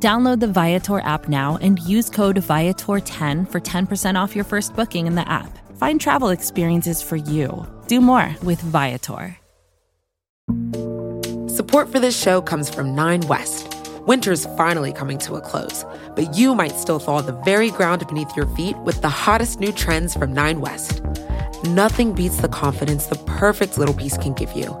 Download the Viator app now and use code Viator10 for 10% off your first booking in the app. Find travel experiences for you. Do more with Viator. Support for this show comes from Nine West. Winter's finally coming to a close, but you might still thaw the very ground beneath your feet with the hottest new trends from Nine West. Nothing beats the confidence the perfect little piece can give you.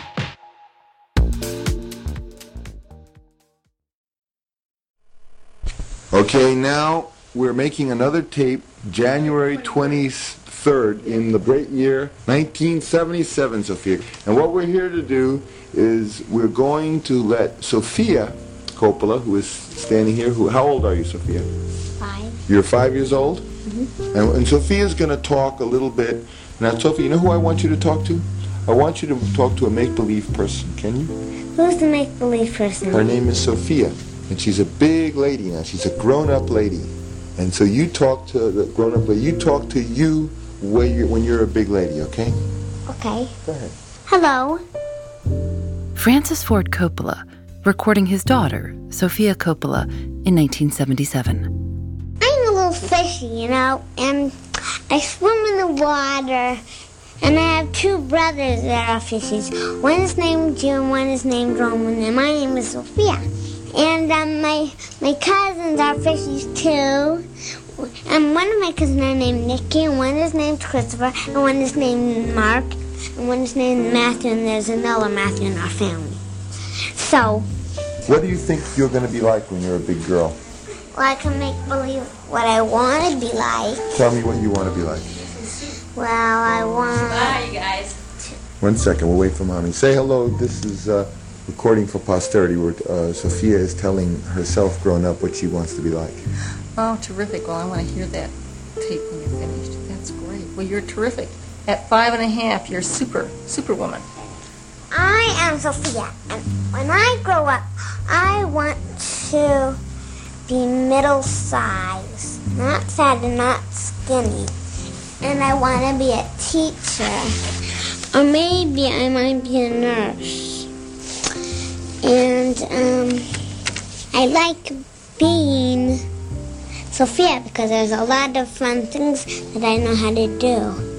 Okay, now we're making another tape, January 23rd, in the great year 1977, Sofia. And what we're here to do is we're going to let Sofia Coppola, who is standing here, who, how old are you, Sofia? Five. You're five years old? Mm-hmm. And, and Sofia's going to talk a little bit. Now, Sofia, you know who I want you to talk to? I want you to talk to a make-believe person. Can you? Who's the make-believe person? Her name is Sofia, and she's a big lady now. She's a grown-up lady. And so you talk to the grown-up lady. You talk to you when you're, when you're a big lady, okay? Okay. Go ahead. Hello. Francis Ford Coppola, recording his daughter, Sofia Coppola, in 1977. I'm a little fishy, you know, and I swim in the water. And I have two brothers that are fishies. One is named Jim, one is named Roman, and my name is Sofia. And um, my my cousins are fishies too. And one of my cousins are named Nikki, and one is named Christopher, and one is named Mark, and one is named Matthew, and there's another Matthew in our family. So, What do you think you're going to be like when you're a big girl? well, I can make believe what I want to be like. Tell me what you want to be like. Well, I want. Bye, you guys. One second, we'll wait for mommy. Say hello. This is uh, recording for posterity where uh, Sofia is telling herself grown up what she wants to be like. Oh, terrific. Well, I want to hear that tape when you're finished. That's great. Well, you're terrific. At five and a half, you're super, superwoman. I am Sofia, and when I grow up, I want to be middle size, not fat and not skinny. And I want to be a teacher, or maybe I might be a nurse. And um, I like being Sofia because there's a lot of fun things that I know how to do.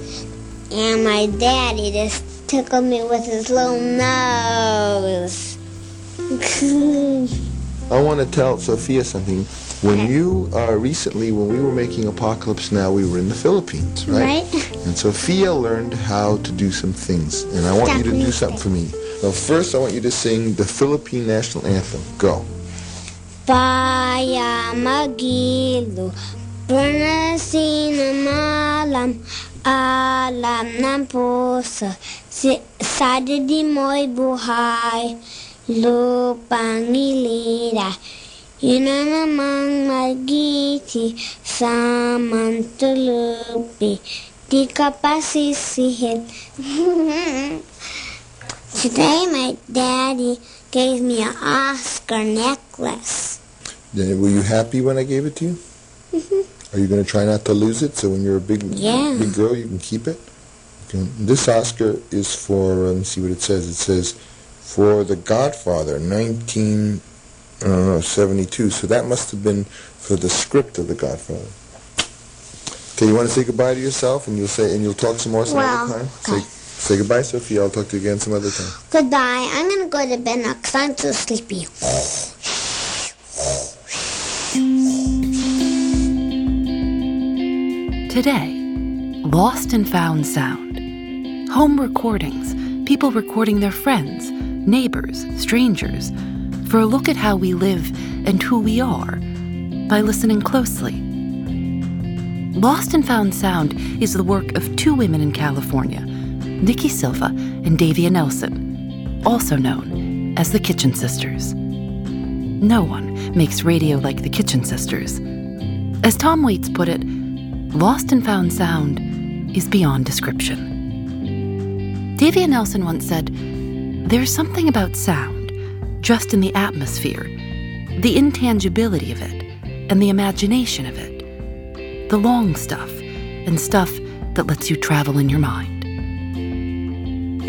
And my daddy just tickled me with his little nose. I want to tell Sofia something. When you uh, recently, when we were making Apocalypse Now, we were in the Philippines, right? Right. And Sofia learned how to do some things, and I want you to do something for me. Now, first, I want you to sing the Philippine national anthem. Go. Baya magilo, Bernasin malam, alam ng puso, sa di mo'y buhay, lupang ilira. Yun na namang magiti sa mantulupi, di ka pa sisihin. Today my daddy gave me an Oscar necklace. Then, were you happy when I gave it to you? Mhm. Are you going to try not to lose it so when you're a big Yeah. big girl you can keep it? Okay. This Oscar is for, uh, let me see what it says. It says, for The Godfather, 19, I don't know, 72. So that must have been for the script of The Godfather. Okay, you want to say goodbye to yourself and you'll say, and you'll talk some more some Well, other time? okay. Say, say goodbye, Sofia. I'll talk to you again some other time. Goodbye. I'm gonna go to bed now because I'm too sleepy. Today, Lost and Found Sound. home recordings, people recording their friends, neighbors, strangers, for a look at how we live and who we are by listening closely. Lost and Found Sound is the work of two women in California, Nikki Silva and Davia Nelson, also known as the Kitchen Sisters. No one makes radio like the Kitchen Sisters. As Tom Waits put it, Lost and Found Sound is beyond description. Davia Nelson once said, There's something about sound, just in the atmosphere, the intangibility of it, and the imagination of it the long stuff, and stuff that lets you travel in your mind.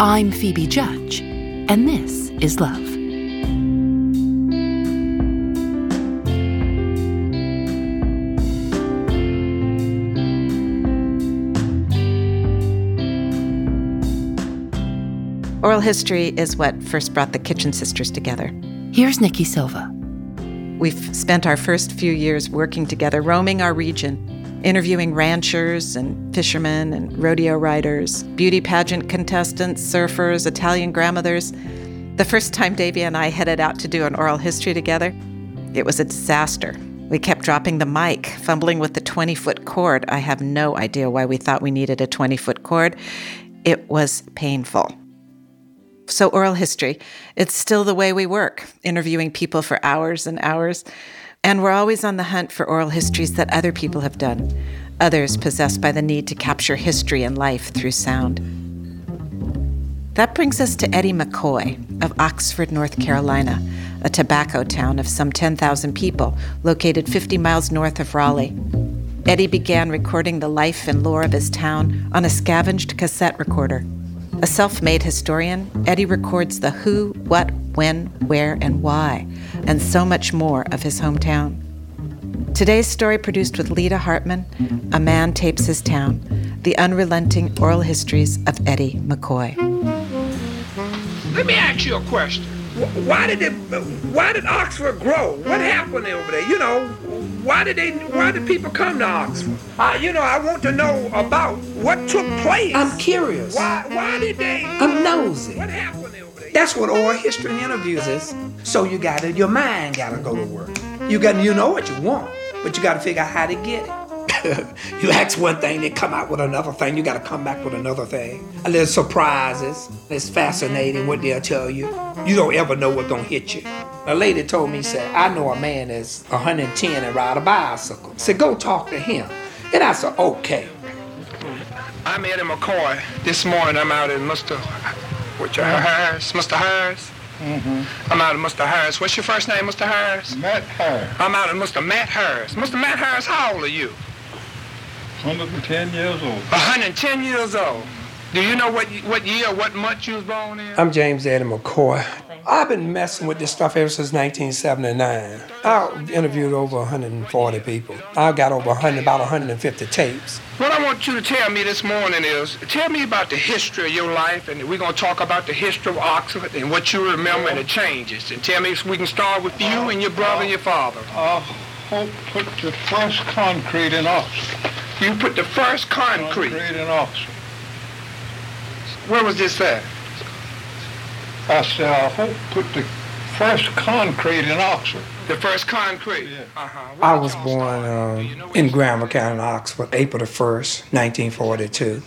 I'm Phoebe Judge, and this is Love. Oral history is what first brought the Kitchen Sisters together. Here's Nikki Silva. We've spent our first few years working together, roaming our region, interviewing ranchers and fishermen and rodeo riders, beauty pageant contestants, surfers, Italian grandmothers. The first time Davia and I headed out to do an oral history together, it was a disaster. We kept dropping the mic, fumbling with the 20 foot cord. I have no idea why we thought we needed a 20 foot cord. It was painful. So, oral history, it's still the way we work, interviewing people for hours and hours. And we're always on the hunt for oral histories that other people have done, others possessed by the need to capture history and life through sound. That brings us to Eddie McCoy of Oxford, North Carolina, a tobacco town of some 10,000 people located 50 miles north of Raleigh. Eddie began recording the life and lore of his town on a scavenged cassette recorder. A self made historian, Eddie records the who, what, when, where, and why, and so much more of his hometown. Today's story, produced with Lita Hartman, A Man Tapes His Town, the unrelenting oral histories of Eddie McCoy. Let me ask you a question. Why did it? Why did Oxford grow? What happened over there? You know, why did they? Why did people come to Oxford? Uh, you know, I want to know about what took place. I'm curious. Why? Why did they? I'm nosy. What happened over there? That's what oral history and interviews is. So you gotta, your mind gotta go to work. You got, you know what you want, but you gotta figure out how to get it. you ask one thing, they come out with another thing. You got to come back with another thing. A little surprises. It's fascinating what they'll tell you. You don't ever know what's gonna hit you. A lady told me, said, I know a man that's 110 and ride a bicycle. Said, go talk to him. And I said, okay. I'm Eddie McCoy. This morning I'm out in Mr. What's your Harris? Mr. Harris? Mm-hmm. I'm out of Mr. Harris. What's your first name, Mr. Harris? Matt Harris. I'm out of Mr. Matt Harris. Mr. Matt Harris, how old are you? 110 years old. 110 years old. Do you know what what year, what month you was born in? I'm James Adam McCoy. I've been messing with this stuff ever since 1979. I interviewed over 140 people. I got over 100, about 150 tapes. What I want you to tell me this morning is, tell me about the history of your life, and we're going to talk about the history of Oxford and what you remember and the changes. And tell me, if we can start with you and your brother and your father. I hope put the first concrete in Oxford. You put the first concrete. Concrete in Oxford. Where was this at? I said, I hope put the first concrete in Oxford. The first concrete. Yeah. Uh-huh. I was born um, in Granville County, Oxford, April the 1st, 1942.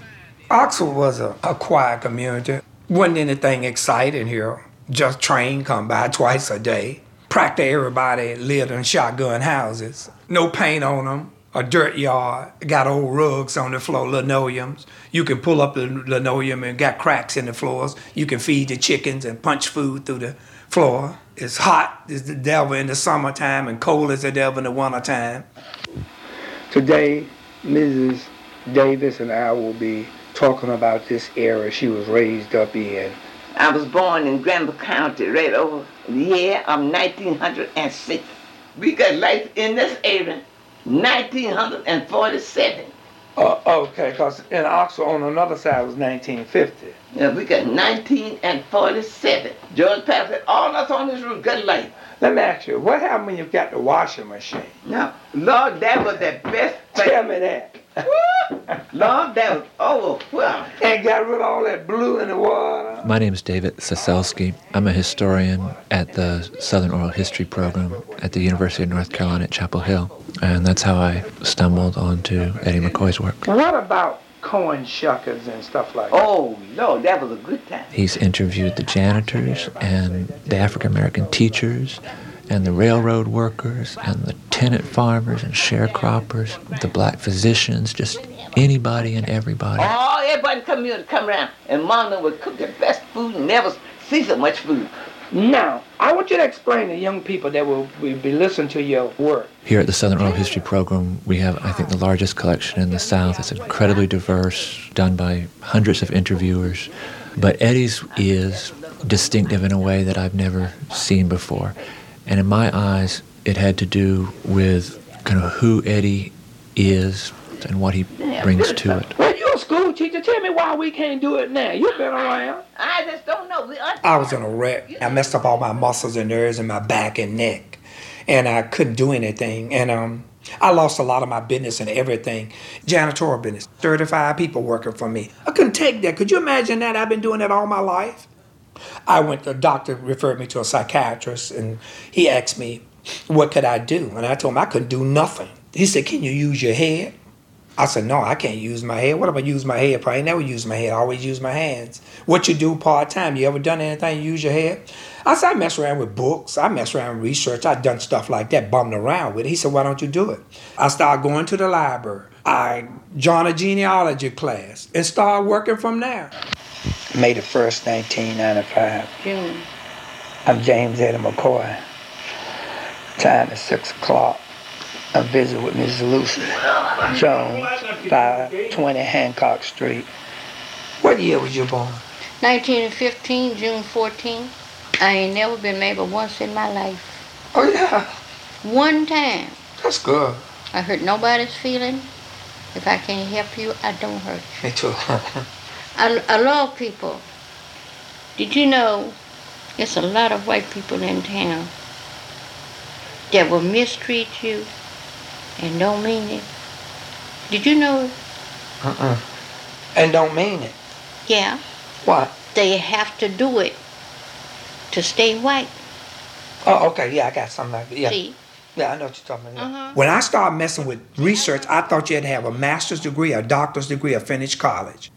Oxford was a, a quiet community. Wasn't anything exciting here. Just train come by twice a day. Practically everybody lived in shotgun houses. No paint on them. A dirt yard. Got old rugs on the floor, linoleums. You can pull up the linoleum and got cracks in the floors. You can feed the chickens and punch food through the floor. It's hot as the devil in the summertime and cold as the devil in the wintertime. Today, Mrs. Davis and I will be talking about this era she was raised up in. I was born in Granville County right over the year of 1906. We got life in this area 1947. Uh, okay, because in Oxford on another side was 1950. Yeah, we got 1947. George Patrick, all us on this route got life. Let me ask you, what happened when you got the washing machine? Now, Lord, that was the best thing. Tell me that. Lord, that was overwhelming. And got rid of all that blue in the water. My name is David Cecelski. I'm a historian at the Southern Oral History program at the University of North Carolina at Chapel Hill. And that's how I stumbled onto Eddie McCoy's work. What about corn shuckers and stuff like that? Oh, Lord, that was a good time. He's interviewed the janitors and the African American teachers and the railroad workers and the tenant farmers and sharecroppers, the black physicians, just anybody and everybody. Oh, everybody come here to come around, and Mom would cook the best food and never see so much food. Now, I want you to explain to young people that will be listening to your work. Here at the Southern Oral History Program, we have, I think, the largest collection in the South. It's incredibly diverse, done by hundreds of interviewers. But Eddie's is distinctive in a way that I've never seen before. And in my eyes, it had to do with kind of who Eddie is and what he brings to it. Well, you're a school teacher. Tell me why we can't do it now. You've been around. I just don't know. I- I was in a wreck. I messed up all my muscles and nerves in my back and neck, and I couldn't do anything. And um, I lost a lot of my business and everything. Janitorial business, 35 people working for me. I couldn't take that. Could you imagine that? I've been doing that all my life. I went, the doctor referred me to a psychiatrist, and he asked me, what could I do? And I told him I couldn't do nothing. He said, can you use your head? I said, no, I can't use my head. What if I use my head? Probably never use my head. I always use my hands. What you do part time? You ever done anything? Use your head? I said, I mess around with books. I mess around with research. I done stuff like that, bumming around with it. He said, why don't you do it? I started going to the library. I joined a genealogy class and started working from there. May the 1st, 1995. June. I'm James Eddie McCoy. Time is 6 o'clock. I visit with Mrs. Lucy Jones, 520 Hancock Street. What year was you born? 1915, June 14. I ain't never been married but once in my life. Oh, yeah. One time. That's good. I hurt nobody's feeling. If I can't help you, I don't hurt you. Me too. I, I love people. Did you know there's a lot of white people in town that will mistreat you and don't mean it? Did you know it? Uh-uh. And don't mean it. Yeah. What? They have to do it to stay white. Oh, okay. Yeah, I got something like that. Yeah. See? Yeah, I know what you're talking about. Uh-huh. When I started messing with research, I thought you had to have a master's degree, a doctor's degree, or finish college.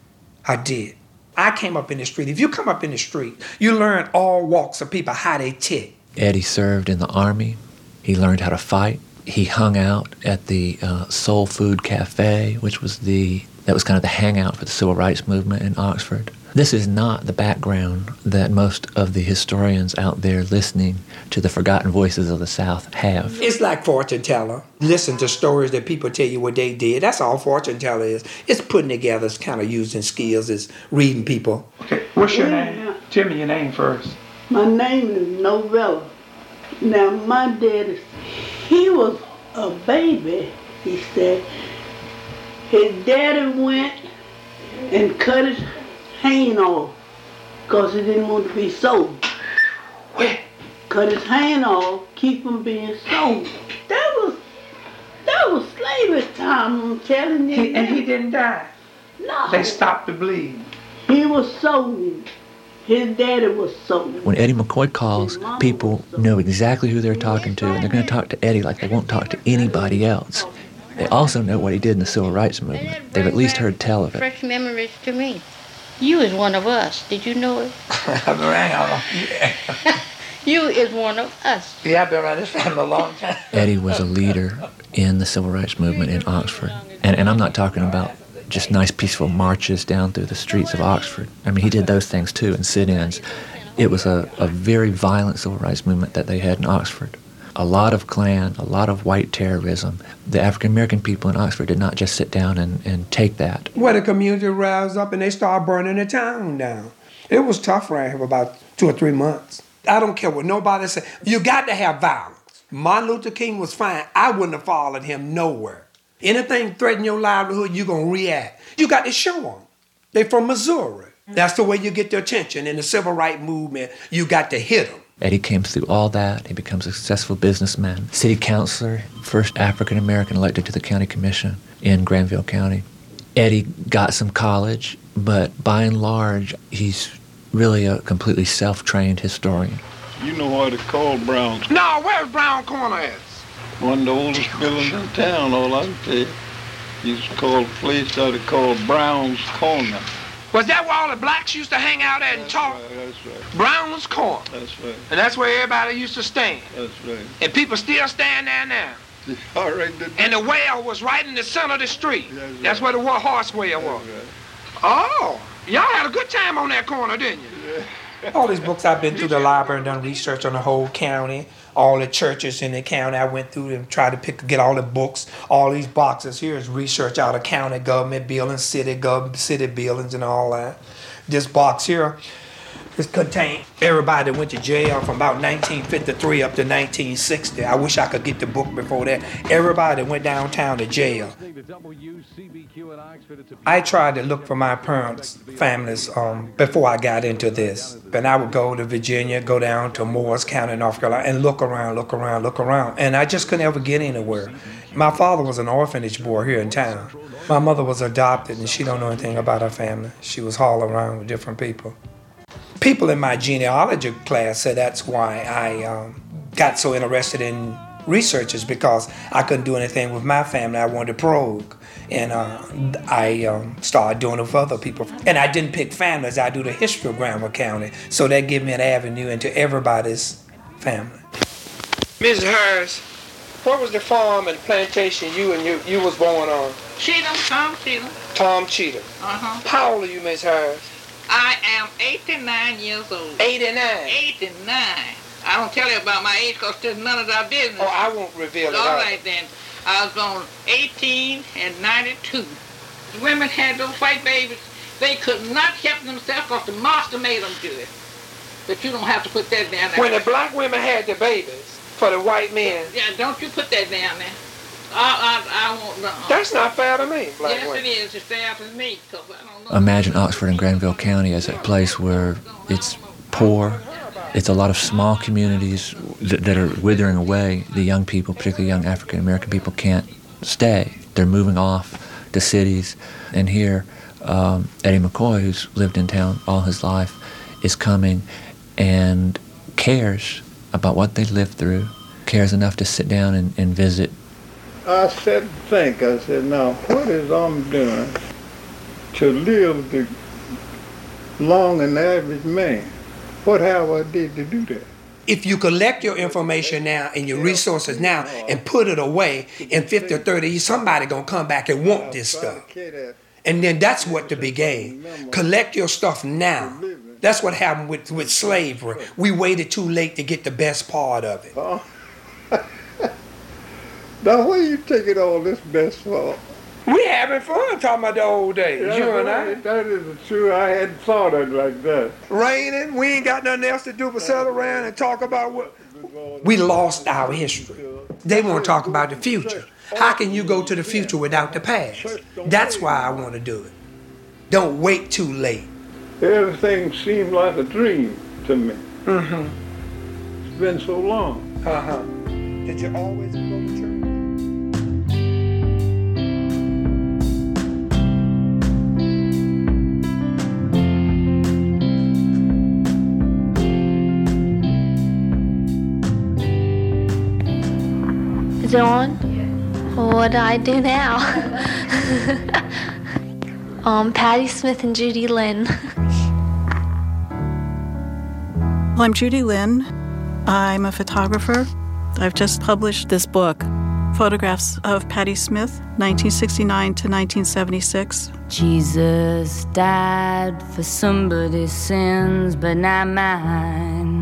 I did. I came up in the street. If you come up in the street, you learn all walks of people how they tick. Eddie served in the Army. He learned how to fight. He hung out at the uh, Soul Food Cafe, which was the that was kind of the hangout for the civil rights movement in Oxford. This is not the background that most of the historians out there listening to the forgotten voices of the South have. It's like fortune teller. Listen to stories that people tell you what they did. That's all fortune teller is. It's putting together, it's kind of using skills, it's reading people. Okay, what's your name? Tell me your name first. My name is Novella. Now, my daddy, he was a baby, he said. His daddy went and cut his hand off because he didn't want to be sold. Cut his hand off, keep from being sold. That was that was slavery time, I'm telling you. He, and he didn't die. No. They stopped the bleeding. He was sold. His daddy was sold. When Eddie McCoy calls, people know exactly who they're talking to, and they're going to talk to Eddie like they won't talk to anybody else. They also know what he did in the civil rights movement. They've at least heard tell of it. Fresh memories to me. You is one of us. Did you know it? I've been around y'all. Yeah. You is one of us. yeah, I've been around this family a long time. Eddie was a leader in the civil rights movement in Oxford. And, and I'm not talking about just nice, peaceful marches down through the streets of Oxford. I mean, he did those things too and sit ins. It was a, a very violent civil rights movement that they had in Oxford. A lot of Klan, a lot of white terrorism. The African American people in Oxford did not just sit down and, and take that. Where the community roused up and they started burning the town down. It was tough around here for about two or three months. I don't care what nobody say. You got to have violence. Martin Luther King was fine. I wouldn't have followed him nowhere. Anything threaten your livelihood, you're going to react. You got to show them. They from Missouri. That's the way you get their attention. In the civil rights movement, you got to hit them. Eddie came through all that. He becomes a successful businessman, city councilor, first African American elected to the county commission. in Granville County. Eddie got some college, but by and large, he's really a completely self-trained historian. You know why they call Brown's? No, where's Brown Corner at? One of the oldest buildings in town, all I can tell you. Used to call the place out of called Brown's Corner. Was that where all the blacks used to hang out at and talk? That's right. Brown's Corner. That's right. And that's where everybody used to stand. That's right. And people still stand there now. All right. Then. And the well was right in the center of the street. That's where the wa- horse well was. Oh, y'all had a good time on that corner, didn't you? All these books I've been through the library and done research on the whole county, all the churches in the county. I went through and tried to pick get all the books. All these boxes here is research out of county government buildings, city gov city buildings, and all that. This box here is contained everybody that went to jail from about 1953 up to 1960. I wish I could get the book before that. Everybody went downtown to jail. I tried to look for my parents' families um, before I got into this. And I would go to Virginia, go down to Morris County, North Carolina, and look around, look around, look around. And I just couldn't ever get anywhere. My father was an orphanage boy here in town. My mother was adopted, and she don't know anything about her family. She was hauled around with different people. People in my genealogy class said that's why I um, got so interested in researches because I couldn't do anything with my family. I wanted to probe. And uh, I um, started doing it with other people. And I didn't pick families, I do the history of Granville County. So that gave me an avenue into everybody's family. Mrs. Harris, what was the farm and plantation you and you, you was born on? Cheatham, Tom Cheatham. Tom Cheatham. Uh-huh. How old are you, Miss Harris? I am 89 years old. 89? 89. I don't tell you about my age because it's none of our business. Oh, I won't reveal it. All right then. I was born 18 and 92. The women had those white babies. They could not help themselves because the master made them do it. But you don't have to put that down there. When the black women had the babies for the white men. Yeah, don't you put that down there. I, I, I won't. That's not fair to me, black yes, women. it is. It's fair to me because I don't know. Imagine Oxford and Granville County as a place where it's poor. It's a lot of small communities that, that are withering away. The young people, particularly young African American people, can't stay. They're moving off to cities. And here, um, Eddie McCoy, who's lived in town all his life, is coming and cares about what they lived through, cares enough to sit down and, and visit. I said, think. I said, now, what is I'm doing to live the long and average man? What have I did to do that? If you collect your information now and your resources now and put it away in 50 or 30 years, somebody gonna come back and want this stuff. And then that's what to be gained. Collect your stuff now. That's what happened with, with slavery. We waited too late to get the best part of it. Now, where you taking all this best for? We having fun talking about the old days, Yeah, you and I. That is true. I hadn't thought of it like that. Raining, we ain't got nothing else to do but sit around and talk about what. We lost our history. They want to talk about the future. How can you go to the future without the past? That's why I want to do it. Don't wait too late. Everything seemed like a dream to me. Mm-hmm. It's been so long. Uh huh. Did you always go to church? Is it? What do I do now? um, Patti Smith and Judy Linn. Well, I'm Judy Linn. I'm a photographer. I've just published this book, photographs of Patti Smith, 1969 to 1976. Jesus died for somebody's sins, but not mine.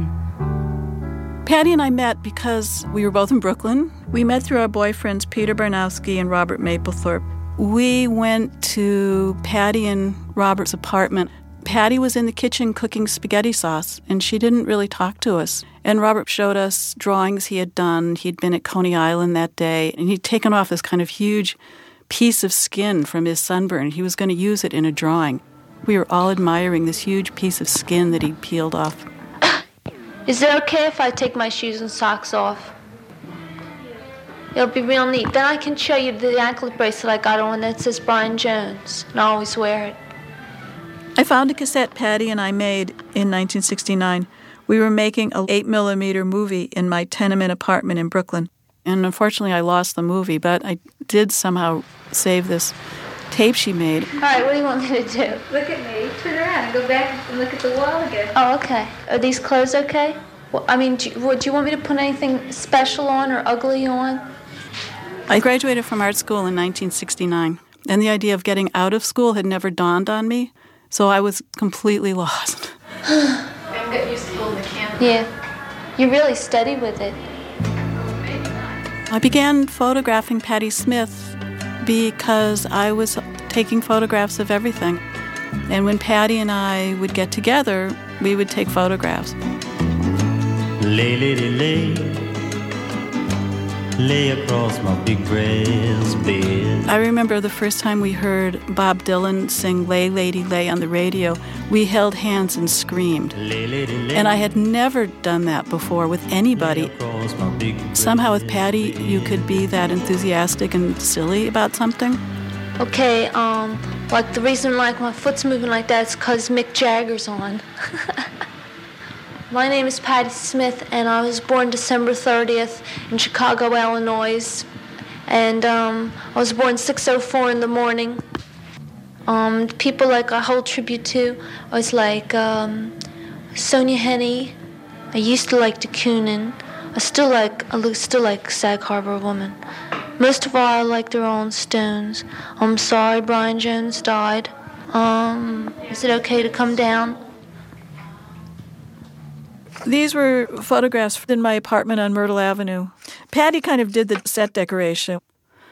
Patti and I met because we were both in Brooklyn. We met through our boyfriends, Peter Barnowski and Robert Mapplethorpe. We went to Patti and Robert's apartment. Patti was in the kitchen cooking spaghetti sauce, and she didn't really talk to us. And Robert showed us drawings he had done. He'd been at Coney Island that day, and he'd taken off this kind of huge piece of skin from his sunburn. He was going to use it in a drawing. We were all admiring this huge piece of skin that he'd peeled off. Is it okay if I take my shoes and socks off? It'll be real neat. Then I can show you the anklet bracelet I got on that says Brian Jones, and I always wear it. I found a cassette Patti and I made in 1969. We were making a 8 millimeter movie in my tenement apartment in Brooklyn. And unfortunately, I lost the movie, but I did somehow save this tape she made. All right, what do you want me to do? Look at me. Turn around and go back and look at the wall again. Oh, okay. Are these clothes okay? Well, I mean, do you, would you want me to put anything special on or ugly on? I graduated from art school in 1969, and the idea of getting out of school had never dawned on me, so I was completely lost. I'm getting used to holding the camera. Yeah. You really steady with it. I began photographing Patti Smith because I was taking photographs of everything. And when Patti and I would get together, we would take photographs. Lay, lady, lay, lay across my big brass bed. I remember the first time we heard Bob Dylan sing Lay Lady Lay on the radio, we held hands and screamed. Lay, lady, lay. And I had never done that before with anybody. across my big Somehow with Patti, you could be that enthusiastic and silly about something. Okay, um, like the reason like my foot's moving like that is because Mick Jagger's on. my name is Patti Smith, and I was born December 30th in Chicago, Illinois. And um, I was born 6:04 in the morning. Um, people like I hold tribute to I was like um, Sonja Henie. I used to like de Kooning. I still like I still like Sag Harbor Woman. Most of all, I like the Rolling Stones. I'm sorry Brian Jones died. Um, is it okay to come down? These were photographs in my apartment on Myrtle Avenue. Patti kind of did the set decoration.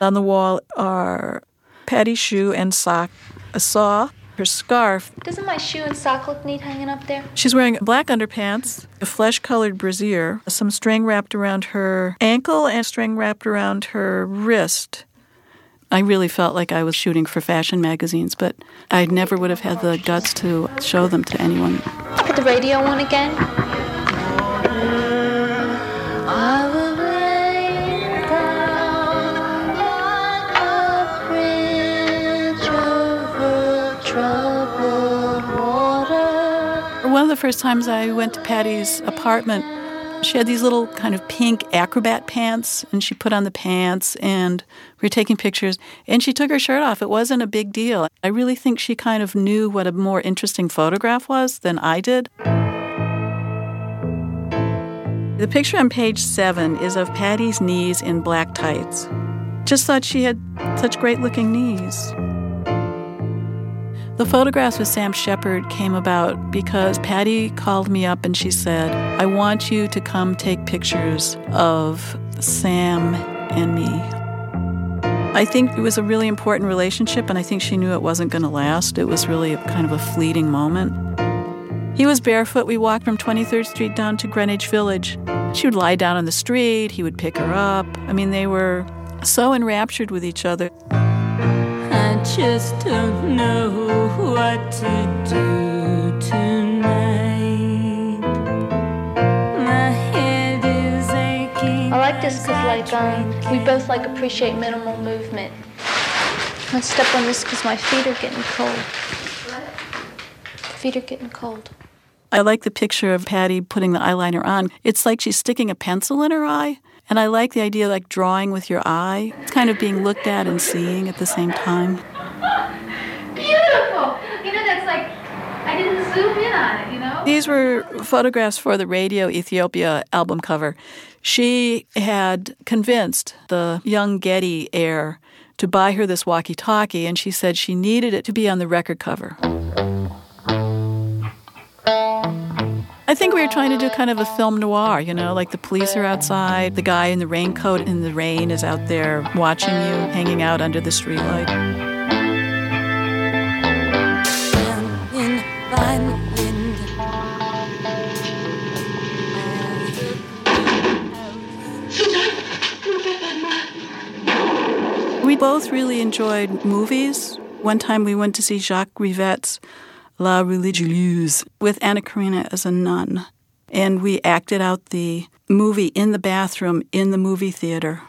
On the wall are Patti's shoe and sock, a saw, her scarf. Doesn't my shoe and sock look neat hanging up there? She's wearing black underpants, a flesh colored brassiere, some string wrapped around her ankle, and string wrapped around her wrist. I really felt like I was shooting for fashion magazines, but I never would have had the guts to show them to anyone. Put the radio on again. The first times I went to Patti's apartment, she had these little kind of pink acrobat pants, and she put on the pants, and we were taking pictures, and she took her shirt off. It wasn't a big deal. I really think she kind of knew what a more interesting photograph was than I did. The picture on page seven is of Patti's knees in black tights. Just thought she had such great looking knees. The photographs with Sam Shepard came about because Patti called me up and she said, I want you to come take pictures of Sam and me. I think it was a really important relationship, and I think she knew it wasn't going to last. It was really kind of a fleeting moment. He was barefoot. We walked from 23rd Street down to Greenwich Village. She would lie down on the street. He would pick her up. I mean, they were so enraptured with each other. I just don't know what to do tonight. My head is aching. I like this because like um, we both like appreciate minimal movement. Let's step on this because my feet are getting cold. Feet are getting cold. I like the picture of Patti putting the eyeliner on. It's like she's sticking a pencil in her eye. And I like the idea of like drawing with your eye. It's kind of being looked at and seeing at the same time. Beautiful. You know, that's like, I didn't zoom in on it, you know? These were photographs for the Radio Ethiopia album cover. She had convinced the young Getty heir to buy her this walkie talkie, and she said she needed it to be on the record cover. I think we were trying to do kind of a film noir, you know, like the police are outside, the guy in the raincoat in the rain is out there watching you, hanging out under the streetlight. We both really enjoyed movies. One time we went to see Jacques Rivette's La Religieuse with Anna Karina as a nun. And we acted out the movie in the bathroom in the movie theater.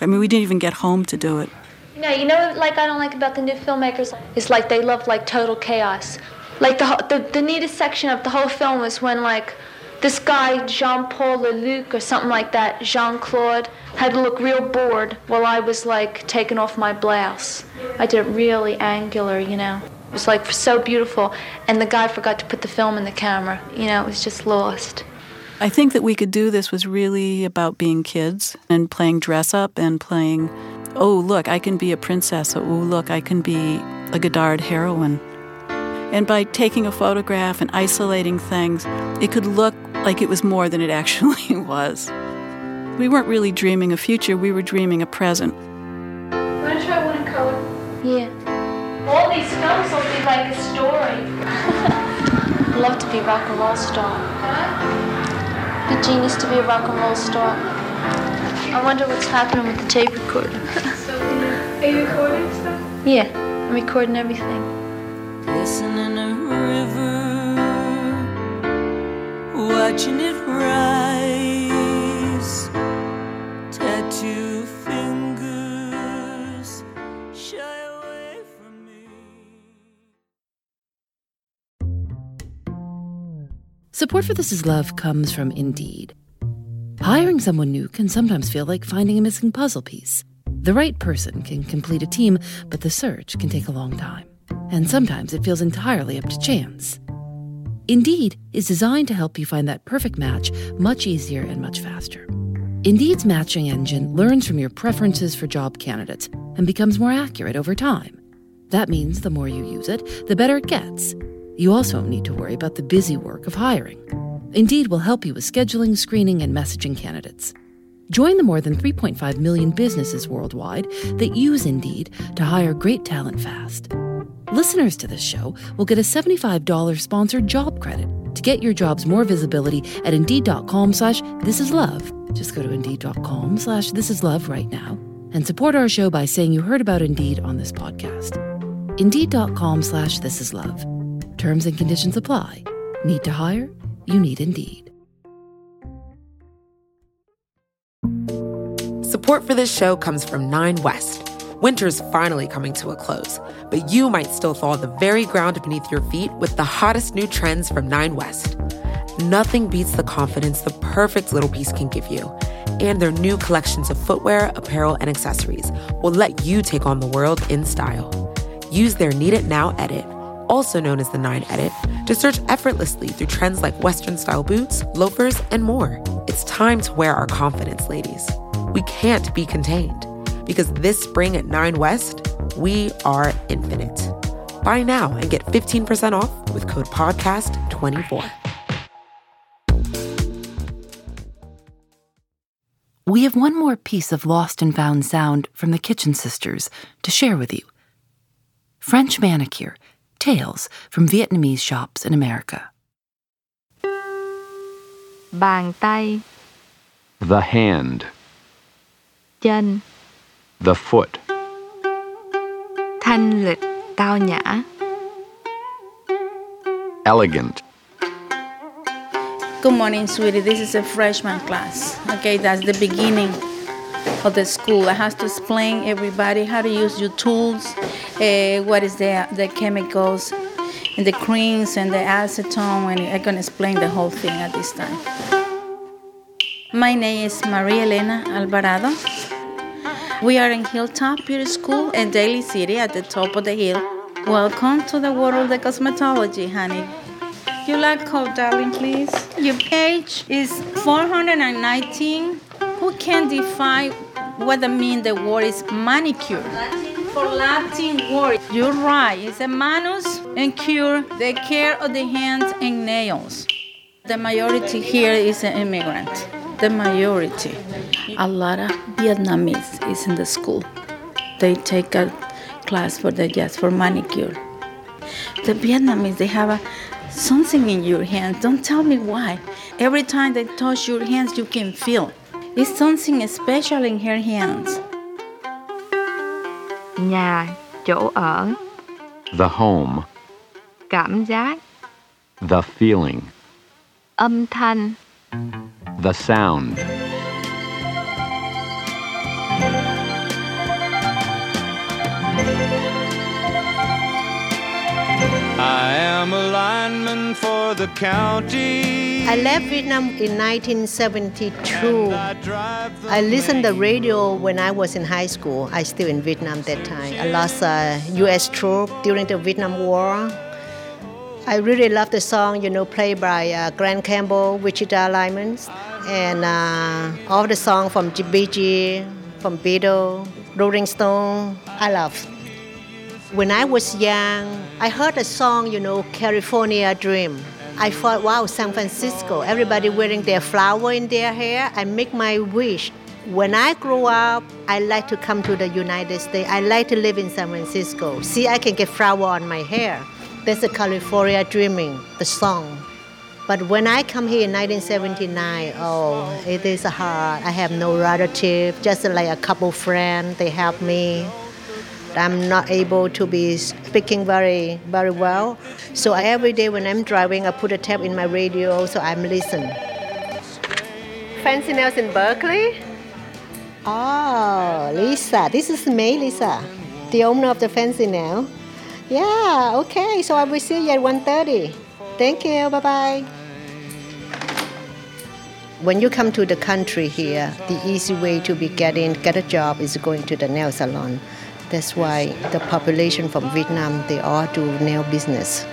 I mean, we didn't even get home to do it. No, you know, like I don't like about the new filmmakers is like they love like total chaos. Like the the, the neatest section of the whole film was when like this guy Jean Paul Leluc or something like that, Jean Claude, had to look real bored while I was like taking off my blouse. I did it really angular, you know. It was like so beautiful, and the guy forgot to put the film in the camera. You know, it was just lost. I think that we could do this was really about being kids and playing dress up and playing, oh, look, I can be a princess. Oh, look, I can be a Godard heroine. And by taking a photograph and isolating things, it could look like it was more than it actually was. We weren't really dreaming a future, we were dreaming a present. Want to try one in color? Yeah. All these films will be like a story. I'd love to be a rock and roll star. Be genius to be a rock and roll star. I wonder what's happening with the tape recorder. Are you recording stuff? yeah, I'm recording everything. Listening to river, watching it rise, Support for This Is Love comes from Indeed. Hiring someone new can sometimes feel like finding a missing puzzle piece. The right person can complete a team, but the search can take a long time. And sometimes it feels entirely up to chance. Indeed is designed to help you find that perfect match much easier and much faster. Indeed's matching engine learns from your preferences for job candidates and becomes more accurate over time. That means the more you use it, the better it gets. You also don't need to worry about the busy work of hiring. Indeed will help you with scheduling, screening, and messaging candidates. Join the more than 3.5 million businesses worldwide that use Indeed to hire great talent fast. Listeners to this show will get a $75 sponsored job credit to get your jobs more visibility at Indeed.com slash This Is Love. Just go to Indeed.com slash This Is Love right now and support our show by saying you heard about Indeed on this podcast. Indeed.com slash This Is Love. Terms and conditions apply. Need to hire? You need Indeed. Support for this show comes from Nine West. Winter's finally coming to a close, but you might still thaw the very ground beneath your feet with the hottest new trends from Nine West. Nothing beats the confidence the perfect little piece can give you. And their new collections of footwear, apparel, and accessories will let you take on the world in style. Use their Need It Now edit, also known as the Nine Edit, to search effortlessly through trends like Western style boots, loafers, and more. It's time to wear our confidence, ladies. We can't be contained because this spring at Nine West, we are infinite. Buy now and get 15% off with code PODCAST24. We have one more piece of lost and found sound from the Kitchen Sisters to share with you. French manicure, tales from Vietnamese shops in America. Bàn tay, The hand, chân, the foot, thanh lịch, tao nhã. elegant, Good morning, sweetie. This is a freshman class. Okay, that's the beginning of the school. I have to explain everybody how to use your tools, uh, what is the the chemicals, and the creams and the acetone, and I'm gonna explain the whole thing at this time. My name is Maria Elena Alvarado. We are in Hilltop Beauty School in Daly City at the top of the hill. Welcome to the world of cosmetology, honey. You like code, darling, please? Your age is 419. Who can define what the mean the word is manicure? For Latin word, you're right. It's a manus and cure, the care of the hands and nails. The majority here is an immigrant. The majority. A lot of Vietnamese is in the school. They take a class for the just for manicure. The Vietnamese, they have a something in your hands. Don't tell me why. Every time they touch your hands, you can feel. It's something special in her hands. Nhà, chỗ ở, the home, cảm giác, the feeling, âm thanh, the sound. Lineman for the county. I left Vietnam in 1972. I listened to the radio when I was in high school. I still in Vietnam that time. I lost a U.S. troop during the Vietnam War. I really love the song, you know, played by uh, Grant Campbell, Wichita Lineman, and uh, all the song from GBG, from Beatles, Rolling Stone. I love. When I was young, I heard a song, you know, California Dream. I thought, wow, San Francisco, everybody wearing their flower in their hair. I make my wish. When I grow up, I like to come to the United States. I like to live in San Francisco. See, I can get flower on my hair. That's the California Dreaming, the song. But when I come here in 1979, oh, it is hard. I have no relative, just like a couple friends. They help me. I'm not able to be speaking very, very well. So every day when I'm driving, I put a tape in my radio so I'm listening. Fancy nails in Berkeley? Oh, Lisa. This is May, Lisa, the owner of the Fancy Nail. Yeah, okay. So I will see you at 1.30. Thank you. Bye-bye. When you come to the country here, the easy way to be getting get a job is going to the nail salon. That's why the population from Vietnam they all do nail business.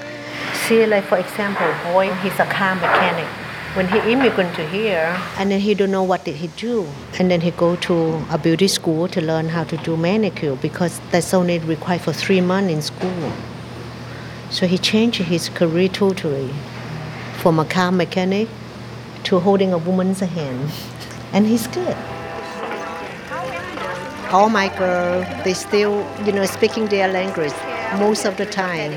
See, like for example, boy, he's a car mechanic. When he immigrant to here, and then he don't know what did he do, and then he go to a beauty school to learn how to do manicure because that's only required for three months in school. So he changed his career totally from a car mechanic to holding a woman's hand, and he's good. All my girls, they still, you know, speaking their language most of the time.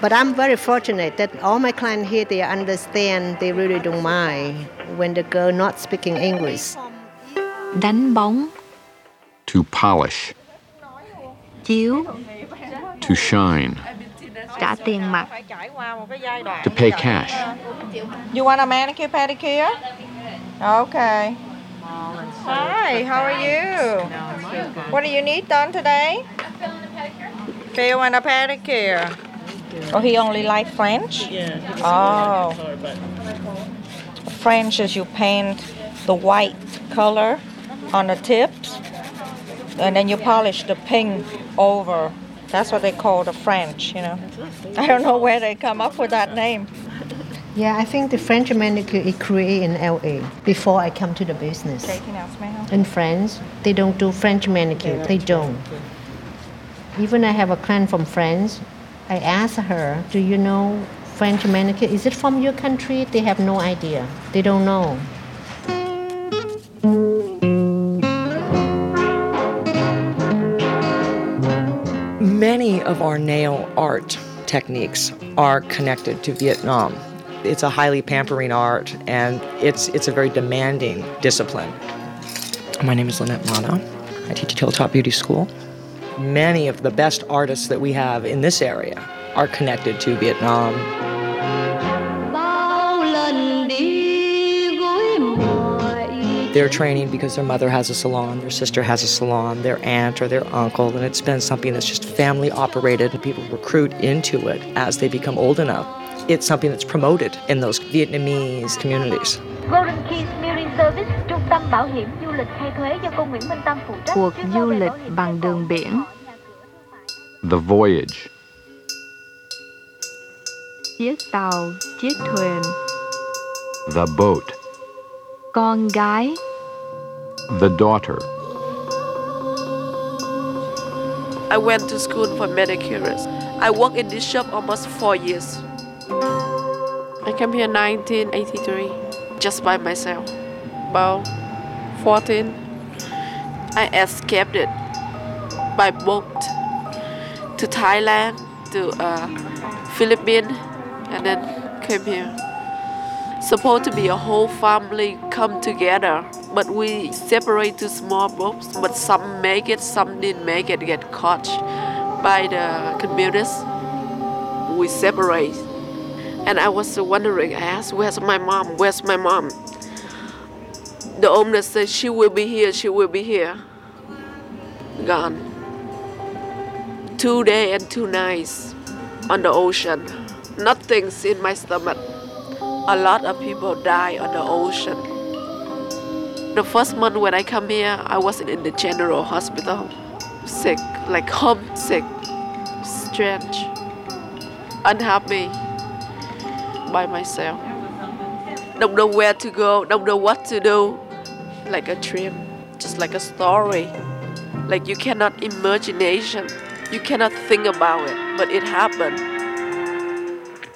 But I'm very fortunate that all my clients here, they understand, they really don't mind when the girl not speaking English. Đánh bóng, To polish. chiếu, To shine. trả tiền mặt, To pay cash. You want a manicure pedicure? Okay. Hi, how are you? What do you need done today? Phil and a pedicure. Oh, he only like French? Yeah. Oh. French is you paint the white color on the tips and then you polish the pink over. That's what they call the French, you know. I don't know where they come up with that name. Yeah, I think the French manicure is created in LA before I come to the business. Taking out smell. In France, they don't do French manicure. They don't. Even I have a client from France. I asked her, "Do you know French manicure? Is it from your country?" They have no idea. They don't know. Many of our nail art techniques are connected to Vietnam. It's a highly pampering art and it's it's a very demanding discipline. My name is Lynette Mano. I teach at Hilltop Beauty School. Many of the best artists that we have in this area are connected to Vietnam. They're training because their mother has a salon, their sister has a salon, their aunt or their uncle, and it's been something that's just family operated and people recruit into it as they become old enough. It's something that's promoted in those Vietnamese communities. Golden Keys Marine Service, trung tâm bảo hiểm du lịch thay thuế do cô Nguyễn Minh Tâm phụ trách. cuộc du lịch bằng đường biển, The voyage. chiếc tàu, chiếc thuyền, The boat. con gái, The daughter. I went to school for manicurist. I worked in this shop almost four years. I came here 1983, just by myself. About 14, I escaped it by boat to Thailand, to uh, Philippines, and then came here. Supposed to be a whole family come together, but we separate to small groups. But some make it, some didn't make it, get caught by the communists. We separate. And I was wondering, I asked, where's my mom? Where's my mom? The owner said, she will be here, she will be here. Gone. Two days and two nights on the ocean. nothing's in my stomach. A lot of people die on the ocean. The first month when I come here, I was in the general hospital, sick, like homesick, strange, unhappy by myself. Don't know where to go, don't know what to do. Like a dream, just like a story. Like you cannot imagination, you cannot think about it, but it happened.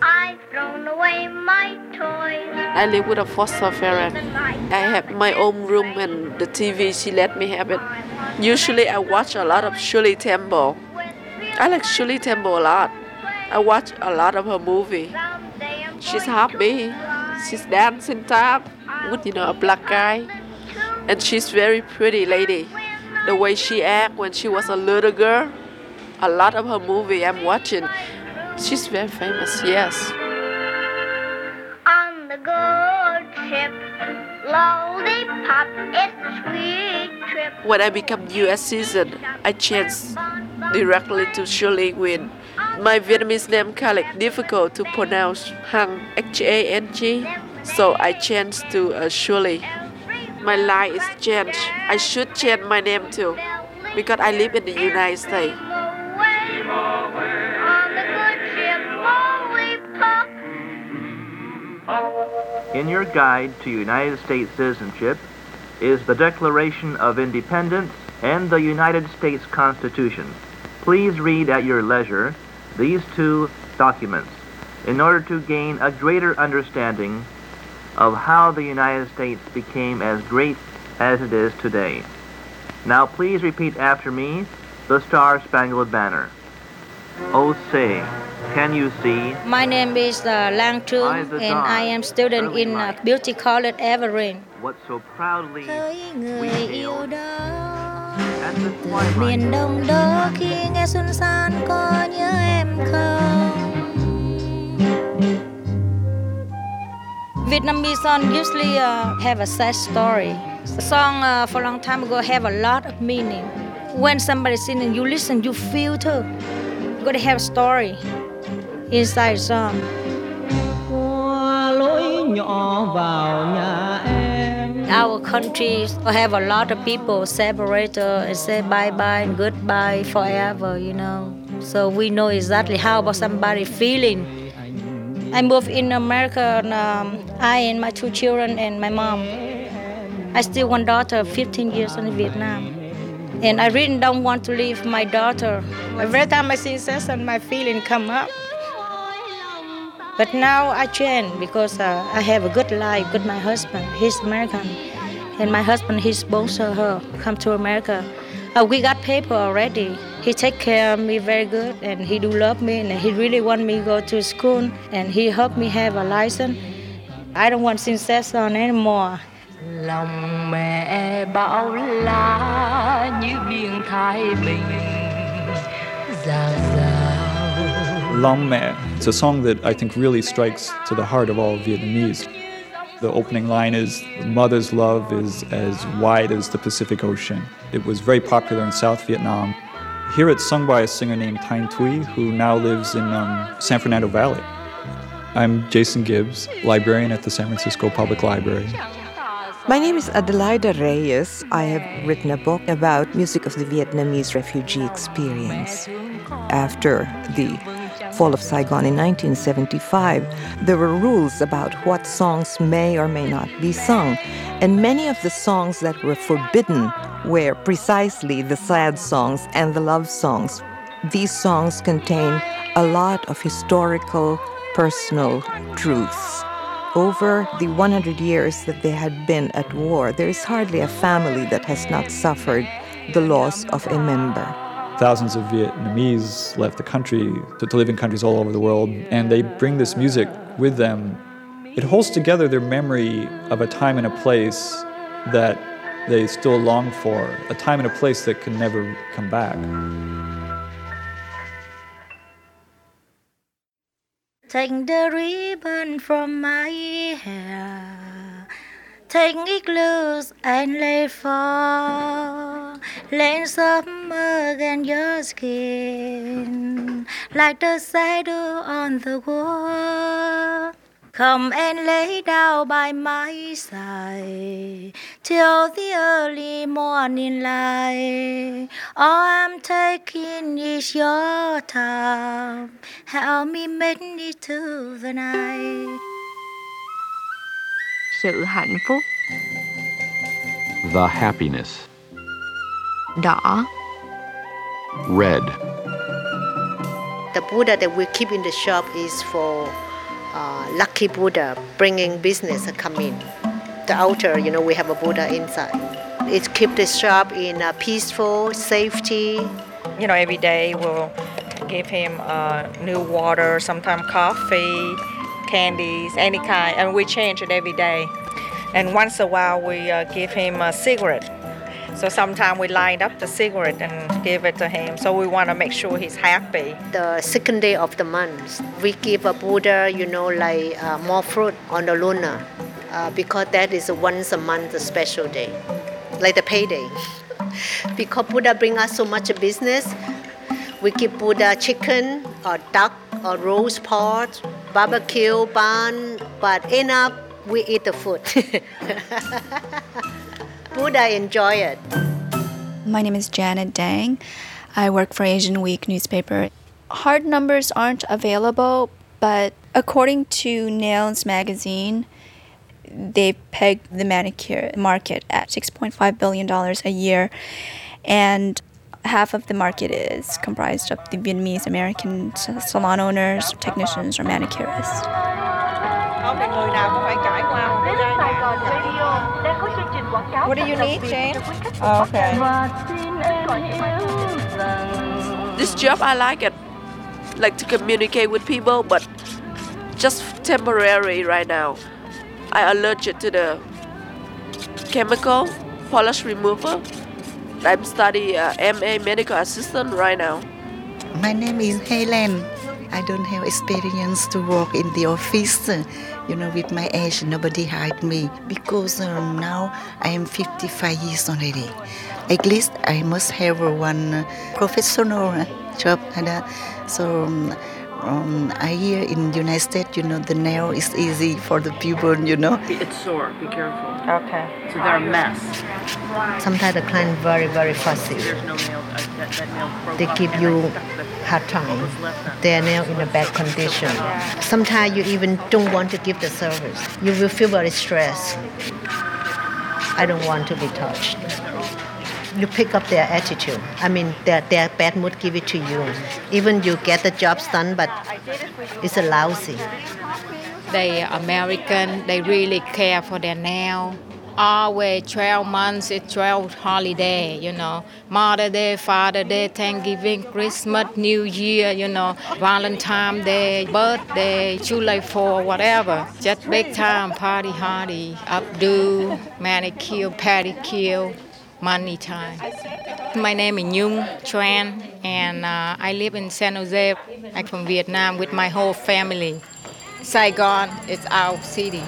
I've thrown away my toys. I live with a foster parent. I have my own room and the TV, she let me have it. Usually I watch a lot of Shirley Temple. I like Shirley Temple a lot. I watch a lot of her movie. She's happy. She's dancing tap with you know a black guy. And she's very pretty lady. The way she act when she was a little girl. A lot of her movie I'm watching. She's very famous, yes. On the good ship, lollipop, it's a sweet trip. When I become U.S. citizen, I changed directly to Shirley Win. My Vietnamese name of difficult to pronounce, Hang, H-A-N-G. So I changed to uh, Shirley. My life is changed. I should change my name too, because I live in the United States. In your guide to United States citizenship is the Declaration of Independence and the United States Constitution. Please read at your leisure these two documents in order to gain a greater understanding of how the United States became as great as it is today. Now please repeat after me the Star Spangled Banner. Oh say, can you see My name is uh, Lang Trung, and I am student in uh, Beauty College Evergreen. what so proudly we hailed miền đông đó khi nghe xuân san có nhớ em không Vietnamese song usually uh, have a sad story. The song uh, for a long time ago have a lot of meaning. When somebody singing, you listen, you feel too. You gotta have a story inside song. Qua lối nhỏ vào nhà em Our country have a lot of people separate uh, and say bye bye and goodbye forever, you know. So we know exactly how about somebody feeling. I moved in America, and um, I and my two children and my mom. I still one daughter, 15 years in Vietnam. And I really don't want to leave my daughter. Every time I see Cesar, my feeling come up. But now I change because uh, I have a good life with my husband. He's American, and my husband he sponsor her come to America. Uh, we got paper already. He take care of me very good, and he do love me, and he really want me go to school, and he help me have a license. I don't want Princess on anymore. lòng mẹ bão lá như biển thái bình rào rào Long Mẹ. It's a song that I think really strikes to the heart of all Vietnamese. The opening line is Mother's love is as wide as the Pacific Ocean. It was very popular in South Vietnam. Here it's sung by a singer named Thanh Thuy, who now lives in um, San Fernando Valley. I'm Jason Gibbs, librarian at the San Francisco Public Library. My name is Adelaida Reyes. I have written a book about music of the Vietnamese refugee experience. After the fall of Saigon in 1975, there were rules about what songs may or may not be sung, and many of the songs that were forbidden were precisely the sad songs and the love songs. These songs contain a lot of historical, personal truths. Over the 100 years that they had been at war, there is hardly a family that has not suffered the loss of a member. Thousands of Vietnamese left the country to, to live in countries all over the world, and they bring this music with them. It holds together their memory of a time and a place that they still long for, a time and a place that can never come back. Take the ribbon from my hair. Take it loose and lay fall. Let summer again your skin like the shadow on the wall. Come and lay down by my side till the early morning light. All I'm taking is your time. Help me make it to the night. Sự hạnh phúc. The happiness. Đỏ. Red. The Buddha that we keep in the shop is for uh, lucky Buddha, bringing business come in. The outer, you know, we have a Buddha inside. It keep the shop in a peaceful safety. You know, every day we'll give him uh, new water, sometimes coffee, candies, any kind, and we change it every day. And once a while we uh, give him a cigarette. So sometimes we line up the cigarette and give it to him. So we want to make sure he's happy. The second day of the month, we give a Buddha, you know, like uh, more fruit on the Luna, uh, because that is a once a month special day, like the payday. because Buddha bring us so much business, we give Buddha chicken or duck or roast pork, barbecue, bun, but end up we eat the food. Buddha enjoy it. My name is Janet Dang. I work for Asian Week newspaper. Hard numbers aren't available, but according to Nails magazine, they pegged the manicure market at $6.5 billion a year. And half of the market is comprised of the Vietnamese American salon owners, technicians, or manicurists. What do you need, Jane? Oh, okay. This job I like it, like to communicate with people, but just temporary right now. I allergic to the chemical polish remover. I'm studying uh, MA medical assistant right now. My name is Helen. I don't have experience to work in the office. You know, with my age, nobody hired me because um, now I am 55 years already. At least I must have one professional job. Uh, so um, um, I hear in the United States, you know, the nail is easy for the people, you know. It's sore. Be careful. Okay. So they're a mess. Sometimes the client very, very fussy. There's no nail. Uh, that, that nail They give you I stuck the- hard time. what was left on. They are now in a bad condition. Sometimes you even don't want to give the service. You will feel very stressed. I don't want to be touched. You pick up their attitude. I mean, their, their bad mood give it to you. Even you get the jobs done, but it's a lousy. They American, they really care for their nail. Always 12 months, it's 12 holiday, you know. Mother Day, Father Day, Thanksgiving, Christmas, New Year, you know. Valentine Day, birthday, July 4, whatever. Just big time, party hardy, updo, manicure, pedicure, money time. My name is Nhung Tran, and uh, I live in San Jose. I'm from Vietnam with my whole family. Saigon is our city.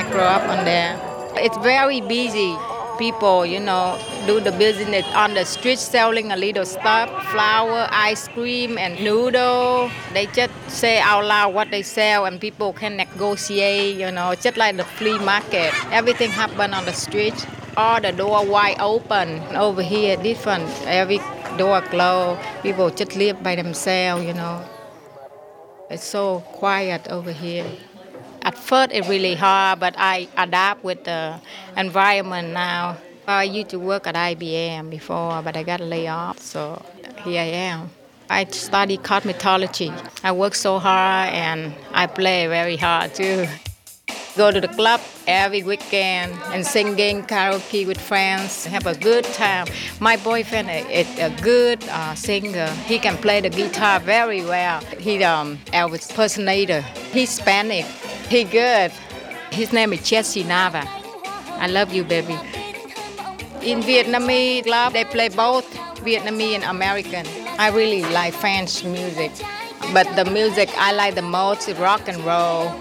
I grew up on there. It's very busy. People, you know, do the business on the street selling a little stuff, flour, ice cream, and noodle. They just say out loud what they sell, and people can negotiate. You know, just like the flea market. Everything happen on the street. All the door wide open. Over here, different. Every door closed. People just live by themselves. You know. It's so quiet over here. At first, it's really hard, but I adapt with the environment now. I used to work at IBM before, but I got laid off, so here I am. I study cosmetology. I work so hard and I play very hard too. Go to the club every weekend and singing karaoke with friends, have a good time. My boyfriend is a good uh, singer. He can play the guitar very well. He um Elvis impersonator. He's Spanish. He good. His name is Jesse Nava. I love you, baby. In Vietnamese club, they play both Vietnamese and American. I really like French music, but the music I like the most is rock and roll.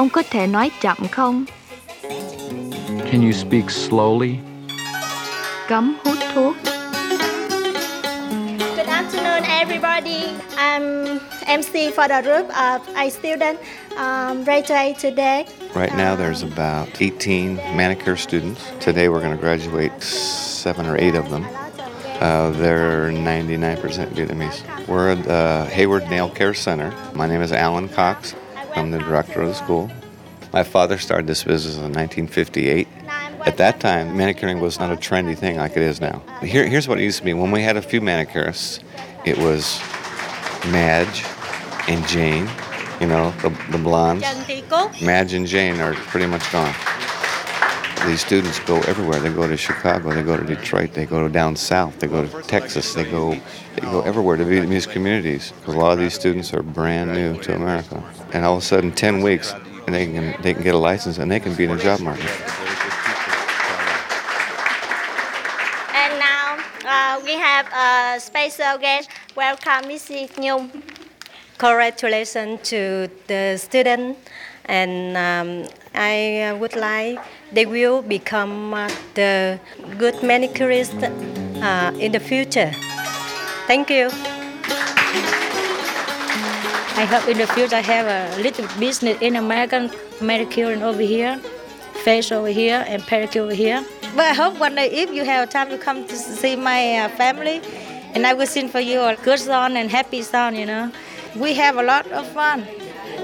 Ông có thể nói chậm không? Can you speak slowly? Cấm hút thuốc. Good afternoon, everybody. I'm MC for the group of A student um, graduate today. Right now, there's about 18 manicure students. Today, we're going to graduate seven or eight of them. Uh, they're 99% Vietnamese. We're at the Hayward Nail Care Center. My name is Alan Cox. I'm the director of the school. My father started this business in 1958. At that time, manicuring was not a trendy thing like it is now. Here, here's what it used to be. When we had a few manicurists, it was Madge and Jane, you know, the, the blondes. Madge and Jane are pretty much gone. These students go everywhere. They go to Chicago, they go to Detroit, they go to down south, they go to Texas, they go they go everywhere to Vietnamese communities because a lot of these students are brand new to America. And all of a sudden, 10 weeks, and they can they can get a license and they can be in the job market. And now uh, we have a special guest. Welcome, Mrs. Nhung. Congratulations to the student, and um, I uh, would like they will become uh, the good manicurist uh, in the future. Thank you. I hope in the future I have a little business in American manicure over here, face over here, and pedicure over here. But I hope one day if you have time to come to see my uh, family, and I will sing for you a good song and happy song, you know. We have a lot of fun.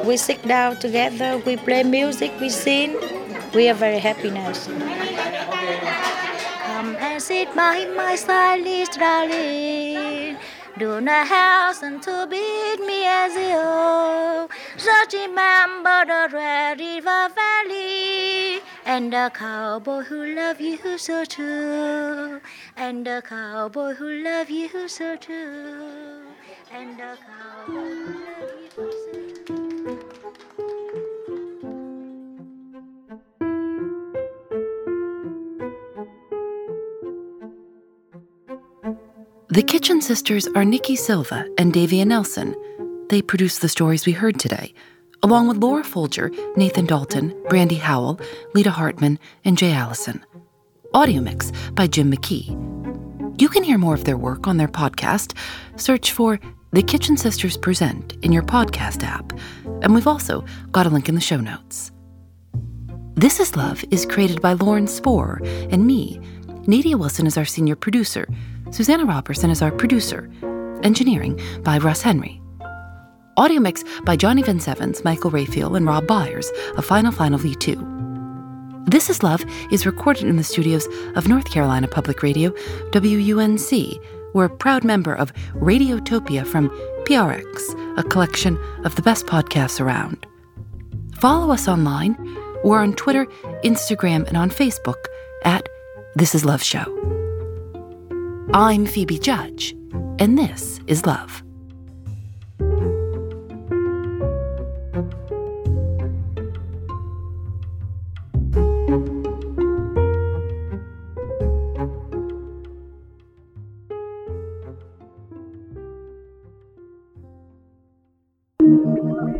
We sit down together, we play music, we sing. We are very happy now. Come and sit by my side, darling. Do not hasten to beat me as you. Just remember the Red River Valley and the cowboy who love you so true. And the cowboy who love you so true. And the cowboy who you so. The Kitchen Sisters are Nikki Silva and Davia Nelson. They produce the stories we heard today, along with Laura Folger, Nathan Dalton, Brandy Howell, Lita Hartman, and Jay Allison. Audio mix by Jim McKee. You can hear more of their work on their podcast. Search for The Kitchen Sisters Present in your podcast app, and we've also got a link in the show notes. This is Love is created by Lauren Spohrer and me. Nadia Wilson is our senior producer. Susanna Robertson is our producer. Engineering by Russ Henry. Audio mix by Johnny Evans, Michael Raphael, and Rob Byers of Final Final V2. This is Love is recorded in the studios of North Carolina Public Radio, WUNC. We're a proud member of Radiotopia from PRX, a collection of the best podcasts around. Follow us online. We're on Twitter, Instagram, and on Facebook at This Is Love Show. I'm Phoebe Judge, and this is Love.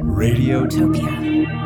Radiotopia.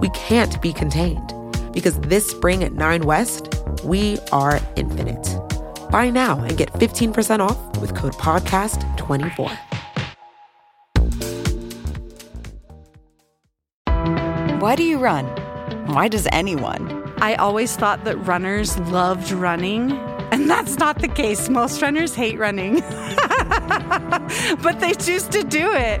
We can't be contained because this spring at 9 West, we are infinite. Buy now and get 15% off with code PODCAST24. Why do you run? Why does anyone? I always thought that runners loved running, and that's not the case. Most runners hate running, but they choose to do it.